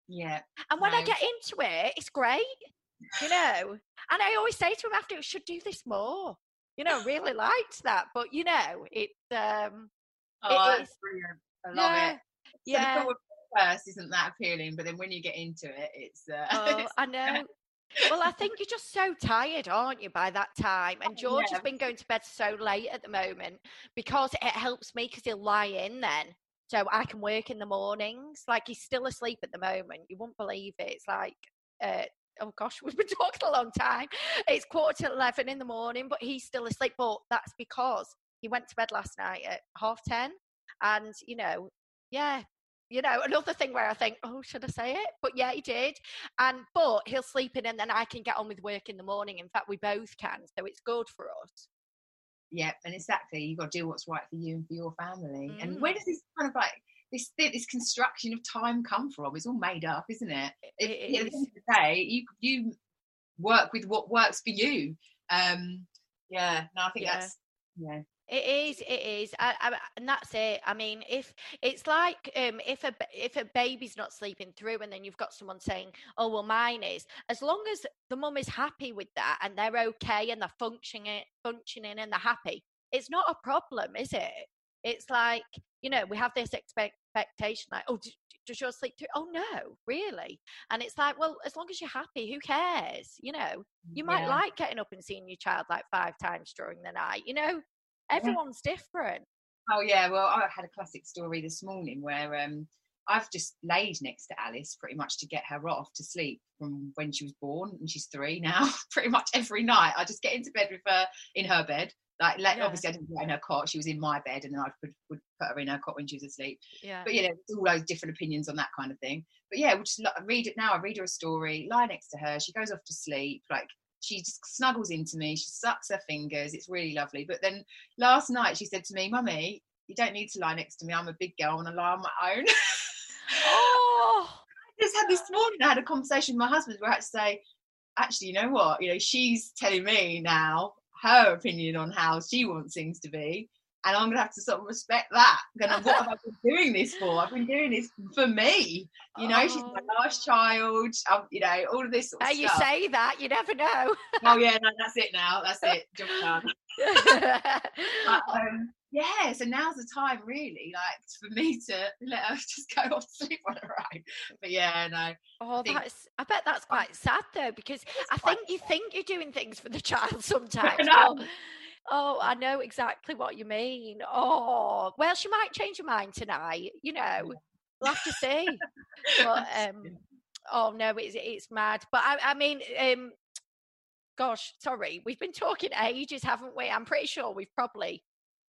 yeah, And when I get into it, it's great, you know. And I always say to him after, "We should do this more. You know, really liked that, but you know, it's um, oh, It that's brilliant. I love yeah, it. So yeah. first isn't that appealing, but then when you get into it, it's. Uh, Oh, it's- I [LAUGHS] know. Well, I think you're just so tired, aren't you, by that time? And George yeah. has been going to bed so late at the moment because it helps me because he'll lie in then. So I can work in the mornings. Like he's still asleep at the moment. You won't believe it. It's like, uh, oh gosh, [LAUGHS] we've been talking a long time. It's quarter to 11 in the morning, but he's still asleep. But that's because he went to bed last night at half 10. And, you know, yeah, you know, another thing where I think, oh, should I say it? But yeah, he did. And but he'll sleep in, and then I can get on with work in the morning. In fact, we both can, so it's good for us. yeah, and exactly, you've got to do what's right for you and for your family. And Mm. where does this kind of like this this construction of time come from? It's all made up, isn't it? It at the end of the day, you you work with what works for you. Um, yeah, no, I think Yeah. that's yeah, It is, it is, I, I, and that's it. I mean, if it's like um, if a if a baby's not sleeping through, and then you've got someone saying, "Oh, well, mine is," as long as the mum is happy with that and they're okay and they're functioning, functioning, and they're happy, it's not a problem, is it? It's like you know we have this expect- expectation, like, "Oh, d- d- does yours sleep through?" Oh, no, really? And it's like, well, as long as you're happy, who cares? You know, you might yeah. like getting up and seeing your child like five times during the night. You know, everyone's different. Oh yeah, well, I had a classic story this morning where um, I've just laid next to Alice pretty much to get her off to sleep from when she was born, and she's three [LAUGHS] now. pretty much every night, I just get into bed with her in her bed. Like, let, Yeah. obviously, I didn't put her in her cot; she was in my bed, and then I would, would put her in her cot when she was asleep. Yeah. But you know, all those different opinions on that kind of thing. But yeah, we'll just read it now. I read her a story, lie next to her. She goes off to sleep. Like she just snuggles into me. She sucks her fingers. It's really lovely. But then last night she said to me, "Mummy, you don't need to lie next to me. I'm a big girl. and I want to lie on my own." Oh, [LAUGHS] I just had this morning. I had a conversation with my husband where I had to say, actually, you know what? You know, she's telling me now her opinion on how she wants things to be. And I'm gonna have to sort of respect that. Gonna, what have I been doing this for? I've been doing this for me. You know, she's my Oh. last child. Um, you know, all of this sort of you say that, you never know. oh yeah, no, that's it now. That's it. Job done. [LAUGHS] But, um, yeah, so now's the time, really, like for me to let her [LAUGHS] just go off to sleep on her own. But yeah, no, oh, think- that's. I bet that's quite sad though, because I think you think you're doing things for the [LAUGHS] child [LAUGHS] sometimes. but- Oh, I know exactly what you mean. Oh, well, she might change her mind tonight. You know, we'll have to see. But um, oh no, it's it's mad. But I, I mean, um, gosh, sorry, we've been talking ages, haven't we? I'm pretty sure we've probably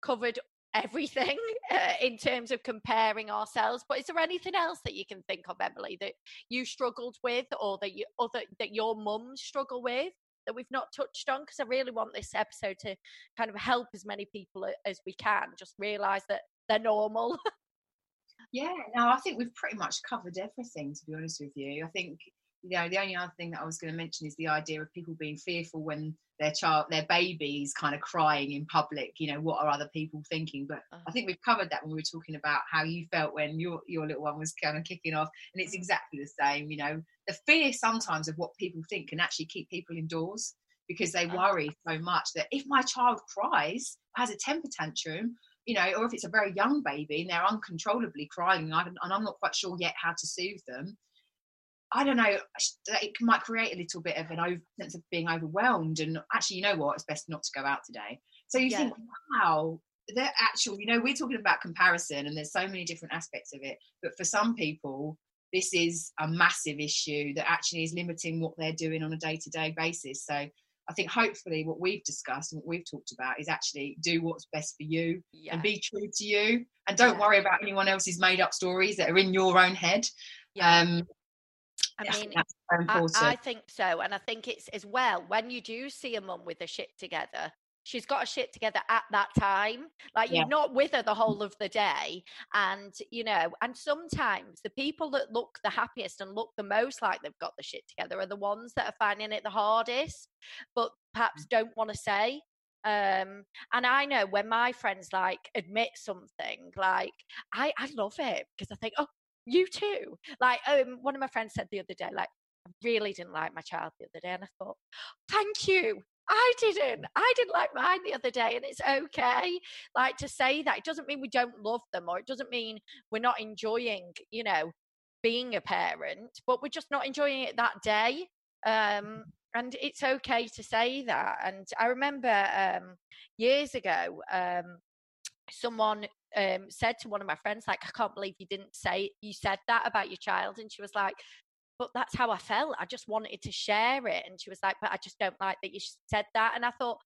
covered everything [LAUGHS] uh, in terms of comparing ourselves. But is there anything else that you can think of, Emily, that you struggled with, or that you, or that, your mums struggle with? That we've not touched on because I really want this episode to kind of help as many people as we can just realize that they're normal. [LAUGHS] Yeah, no, I think we've pretty much covered everything, to be honest with you. I think, you know, the only other thing that I was going to mention is the idea of people being fearful when their child, their baby is kind of crying in public. You know, what are other people thinking? But I think we've covered that when we were talking about how you felt when your your little one was kind of kicking off, and it's Mm. exactly the same. You know, the fear sometimes of what people think can actually keep people indoors because they Oh. worry so much that if my child cries, has a temper tantrum, you know, or if it's a very young baby and they're uncontrollably crying, and, I don't, and I'm not quite sure yet how to soothe them. I don't know. It might create a little bit of an over, sense of being overwhelmed, and actually, you know what? It's best not to go out today. So you Yeah. think, wow, the actual, you know, we're talking about comparison, and there's so many different aspects of it. But for some people, this is a massive issue that actually is limiting what they're doing on a day-to-day basis so I think hopefully what we've discussed and what we've talked about is actually do what's best for you Yeah. and be true to you and don't Yeah. worry about anyone else's made up stories that are in your own head. Yeah. Um, I I think mean, that's so I. I think so. And I think it's as well when you do see a mum with a shit together, she's got a shit together at that time. Like Yeah. you're not with her the whole of the day. And, you know, and sometimes the people that look the happiest and look the most like they've got the shit together are the ones that are finding it the hardest, but perhaps don't want to say. Um, and I know when my friends like admit something, like I, I love it because I think, oh, you too. Like um, one of my friends said the other day, like I really didn't like my child the other day, and I thought, thank you. I didn't. I didn't like mine the other day, and it's okay. Like to say that it doesn't mean we don't love them, or it doesn't mean we're not enjoying, you know, being a parent, but we're just not enjoying it that day. Um, and it's okay to say that. And I remember um, years ago, um, someone um, said to one of my friends, like, I can't believe you didn't say you said that about your child. And she was like, but that's how I felt. I just wanted to share it. And she was like, but I just don't like that you said that. And I thought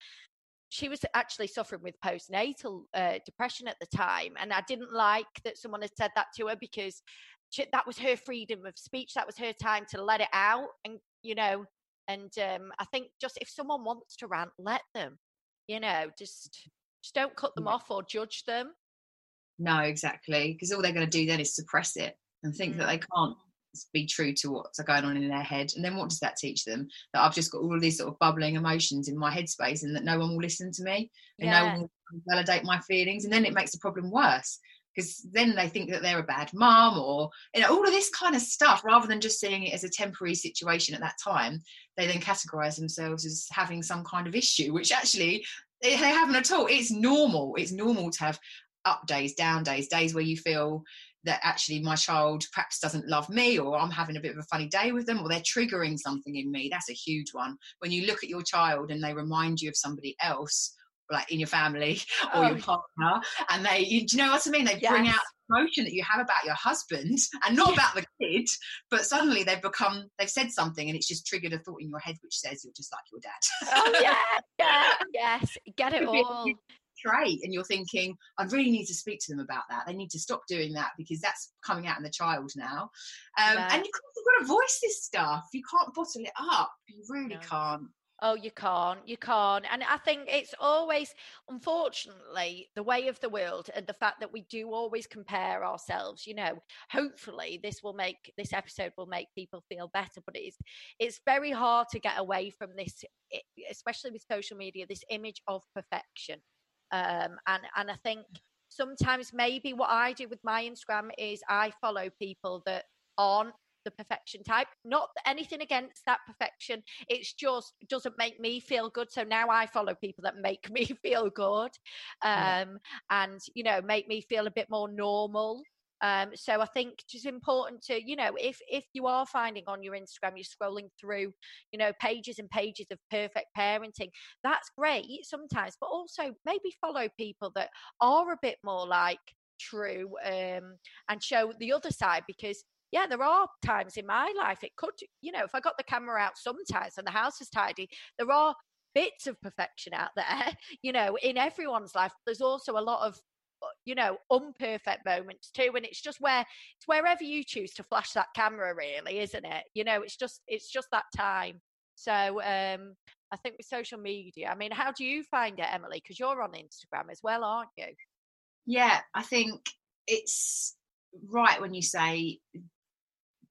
she was actually suffering with postnatal uh, depression at the time. And I didn't like that someone had said that to her because she, that was her freedom of speech. That was her time to let it out. And, you know, and um, I think just if someone wants to rant, let them, you know, just, just don't cut them off or judge them. No, exactly. Because all they're going to do then is suppress it and think that Mm. they can't be true to what's going on in their head. And then what does that teach them? That I've just got all of these sort of bubbling emotions in my headspace and that no one will listen to me and no one will validate my feelings. And then it makes the problem worse. Because then they think that they're a bad mum or you know all of this kind of stuff rather than just seeing it as a temporary situation at that time they then categorize themselves as having some kind of issue which actually they they haven't at all it's normal it's normal to have up days down days days where you feel that actually my child perhaps doesn't love me or i'm having a bit of a funny day with them or they're triggering something in me that's a huge one when you look at your child and they remind you of somebody else like in your family [LAUGHS] or Oh. your partner and they you, do you know what i mean they bring Yes. out emotion that you have about your husband and not Yeah. about the kid but suddenly they've become they've said something and it's just triggered a thought in your head which says you're just like your dad Oh, yeah, [LAUGHS] yeah, yes. Get it Could be a all. Trait and you're thinking i really need to speak to them about that they need to stop doing that because that's coming out in the child now um, Yeah. and you you've got to voice this stuff you can't bottle it up you really No. can't Oh, you can't, you can't. And I think it's always, unfortunately, the way of the world and the fact that we do always compare ourselves, you know, hopefully this will make, this episode will make people feel better, but it's, it's very hard to get away from this, especially with social media, this image of perfection. Um, and, and I think sometimes maybe what I do with my Instagram is I follow people that aren't the perfection type. Not anything against that perfection. It's just doesn't make me feel good. So now I follow people that make [LAUGHS] me feel good, Yeah. um, and you know make me feel a bit more normal. Um, so I think it's important to, you know, if if you are finding on your Instagram, you're scrolling through, you know, pages and pages of perfect parenting, that's great sometimes, but also maybe follow people that are a bit more like true um, and show the other side because yeah, there are times in my life it could, you know, if I got the camera out sometimes and the house is tidy, there are bits of perfection out there, [LAUGHS] you know, in everyone's life. There's also a lot of, you know, unperfect moments too. And it's just where it's wherever you choose to flash that camera, really, isn't it? You know, it's just it's just that time. So um I think with social media, I mean, how do you find it, Emily? Because you're on Instagram as well, aren't you? yeah i think it's right when you say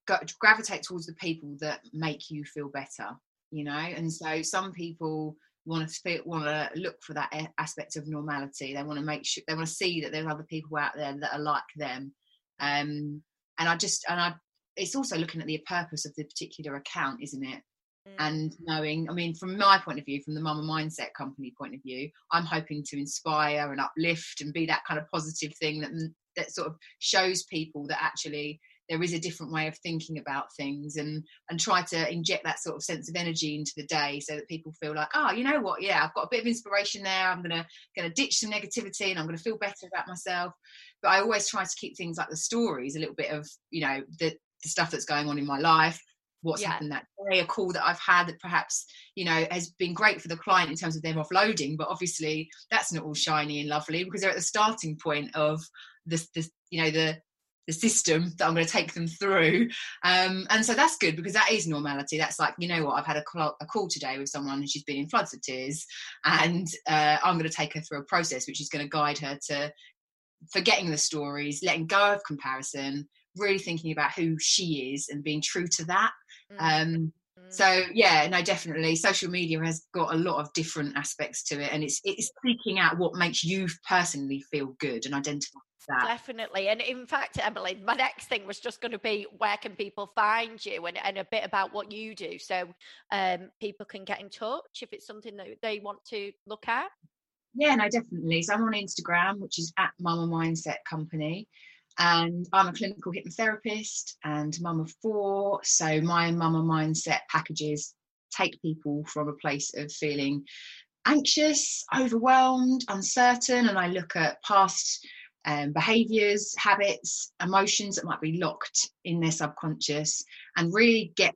go, gravitate towards the people that make you feel better you know and so some people want to feel, want to look for that aspect of normality. They want to make sure they want to see that there's other people out there that are like them. Um and i just and i it's also looking at the purpose of the particular account isn't it? Mm. and knowing i mean from my point of view from the mumma mindset company point of view i'm hoping to inspire and uplift and be that kind of positive thing that that sort of shows people that actually there is a different way of thinking about things and and try to inject that sort of sense of energy into the day so that people feel like oh you know what? Yeah i've got a bit of inspiration there. I'm gonna gonna ditch some negativity and i'm gonna feel better about myself. But i always try to keep things like the stories a little bit of you know the the stuff that's going on in my life, what's Yeah. happened that day, a call that I've had that perhaps, you know, has been great for the client in terms of them offloading, but obviously that's not all shiny and lovely because they're at the starting point of this, this you know, the the system that I'm going to take them through. Um, and so that's good because that is normality. That's like, you know what, I've had a call, a call today with someone and she's been in floods of tears, and uh, I'm going to take her through a process which is going to guide her to forgetting the stories, letting go of comparison, really thinking about who she is and being true to that. Mm, Um, mm. so yeah, no, definitely. Social media has got a lot of different aspects to it, and it's it's seeking out what makes you personally feel good and identify that. Definitely. And in fact, Emily, my next thing was just going to be where can people find you and, and a bit about what you do so um, people can get in touch if it's something that they want to look at. Yeah, no, definitely. So I'm on Instagram, which is at Mumma Mindset Company. And I'm a clinical hypnotherapist and mum of four. So my Mumma Mindset packages take people from a place of feeling anxious, overwhelmed, uncertain. And I look at past um, behaviors, habits, emotions that might be locked in their subconscious and really get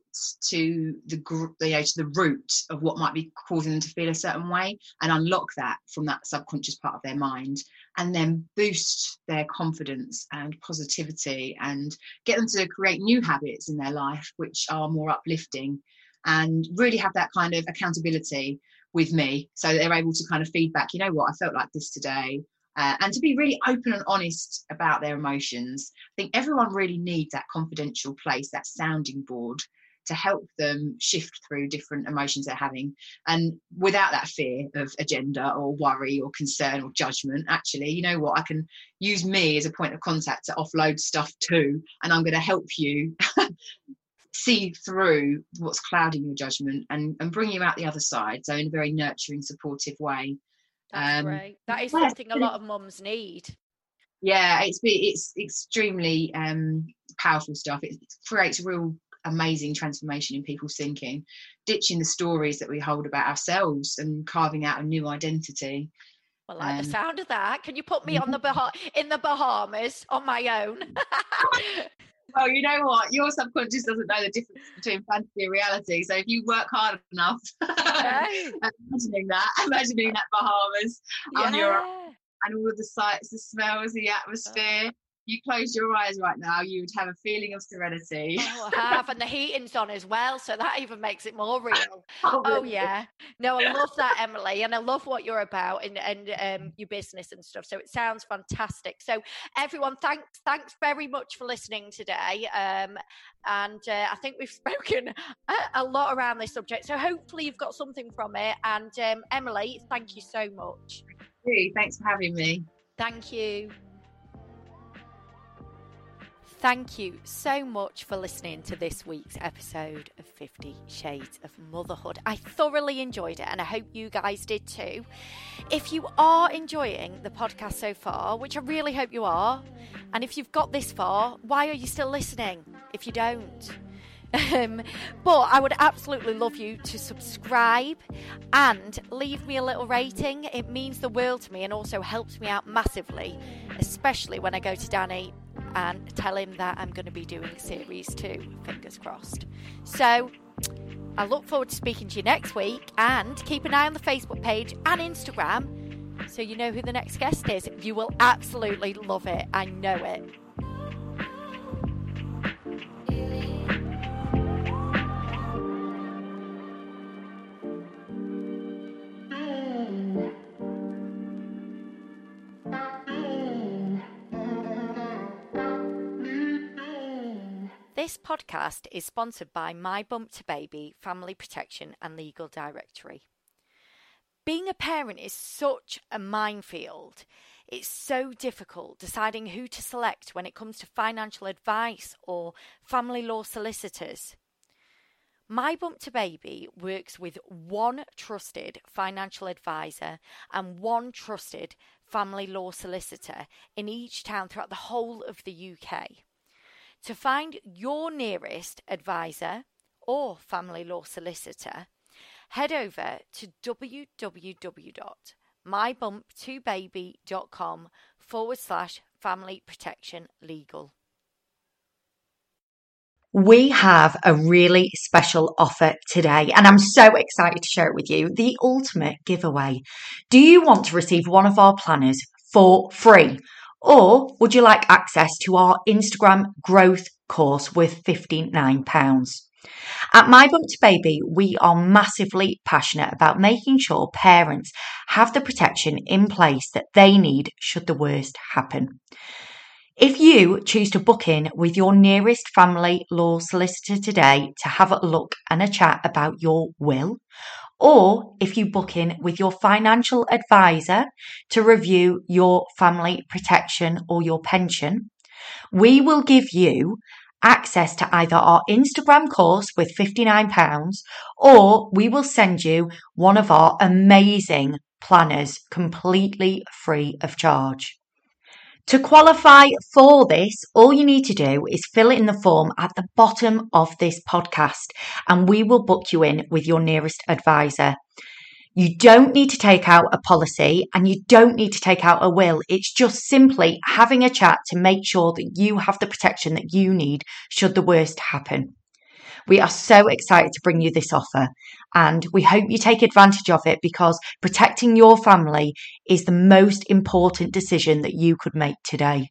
to the, the, you know, to the root of what might be causing them to feel a certain way and unlock that from that subconscious part of their mind and then boost their confidence and positivity and get them to create new habits in their life which are more uplifting and really have that kind of accountability with me. So they're able to kind of feedback you know what? I felt like this today uh, and to be really open and honest about their emotions i think everyone really needs that confidential place that sounding board to help them shift through different emotions they're having. And without that fear of agenda or worry or concern or judgment actually you know what? I can use me as a point of contact to offload stuff too and i'm going to help you [LAUGHS] see through what's clouding your judgment and, and bring you out the other side. So in a very nurturing supportive way That's Um, great. That is yeah, something a lot of mums need. yeah it's it's extremely um powerful stuff it creates real amazing transformation in people's thinking ditching the stories that we hold about ourselves and carving out a new identity I like the Um, sound of that. Can you put me on the [LAUGHS] bah- in the Bahamas on my own? [LAUGHS] well you know what your subconscious doesn't know the difference between fantasy and reality so if you work hard enough [LAUGHS] Yeah. [LAUGHS] imagining that [LAUGHS] imagining that bahamas on your Yeah. and all of the sights the smells the atmosphere you close your eyes right now you would have a feeling of serenity Oh, I have, and the [LAUGHS] heating's on as well, so that even makes it more real. [LAUGHS] Oh yeah, no, I love that, [LAUGHS] Emily, and I love what you're about and and um, your business and stuff. So it sounds fantastic. So everyone, thanks, thanks very much for listening today. Um, and uh, I think we've spoken a, a lot around this subject. So hopefully you've got something from it. And um, Emily, thank you so much. thanks for having me Thank you. Thank you so much for listening to this week's episode of 50 Shades of Motherhood. I thoroughly enjoyed it and I hope you guys did too. If you are enjoying the podcast so far, which I really hope you are, and if you've got this far, why are you still listening if you don't? Um, but I would absolutely love you to subscribe and leave me a little rating. It means the world to me and also helps me out massively, especially when I go to Danny and tell him that I'm going to be doing series two. Fingers crossed. So I look forward to speaking to you next week and keep an eye on the Facebook page and Instagram so you know who the next guest is. You will absolutely love it. I know it. This podcast is sponsored by My Bump to Baby Family Protection and Legal Directory. Being a parent is such a minefield. It's so difficult deciding who to select when it comes to financial advice or family law solicitors. My Bump to Baby works with one trusted financial advisor and one trusted family law solicitor in each town throughout the whole of the UK. To find your nearest advisor or family law solicitor, head over to www.mybumptobaby.com forward slash family protection legal. We have a really special offer today, and I'm so excited to share it with you the ultimate giveaway. Do you want to receive one of our planners for free? Or would you like access to our Instagram growth course worth £59? At My Bump to Baby, we are massively passionate about making sure parents have the protection in place that they need should the worst happen. If you choose to book in with your nearest family law solicitor today to have a look and a chat about your will, or if you book in with your financial advisor to review your family protection or your pension, we will give you access to either our Instagram course with £59 or we will send you one of our amazing planners completely free of charge. To qualify for this, all you need to do is fill in the form at the bottom of this podcast and we will book you in with your nearest advisor. You don't need to take out a policy and you don't need to take out a will. It's just simply having a chat to make sure that you have the protection that you need should the worst happen. We are so excited to bring you this offer and we hope you take advantage of it because protecting your family is the most important decision that you could make today.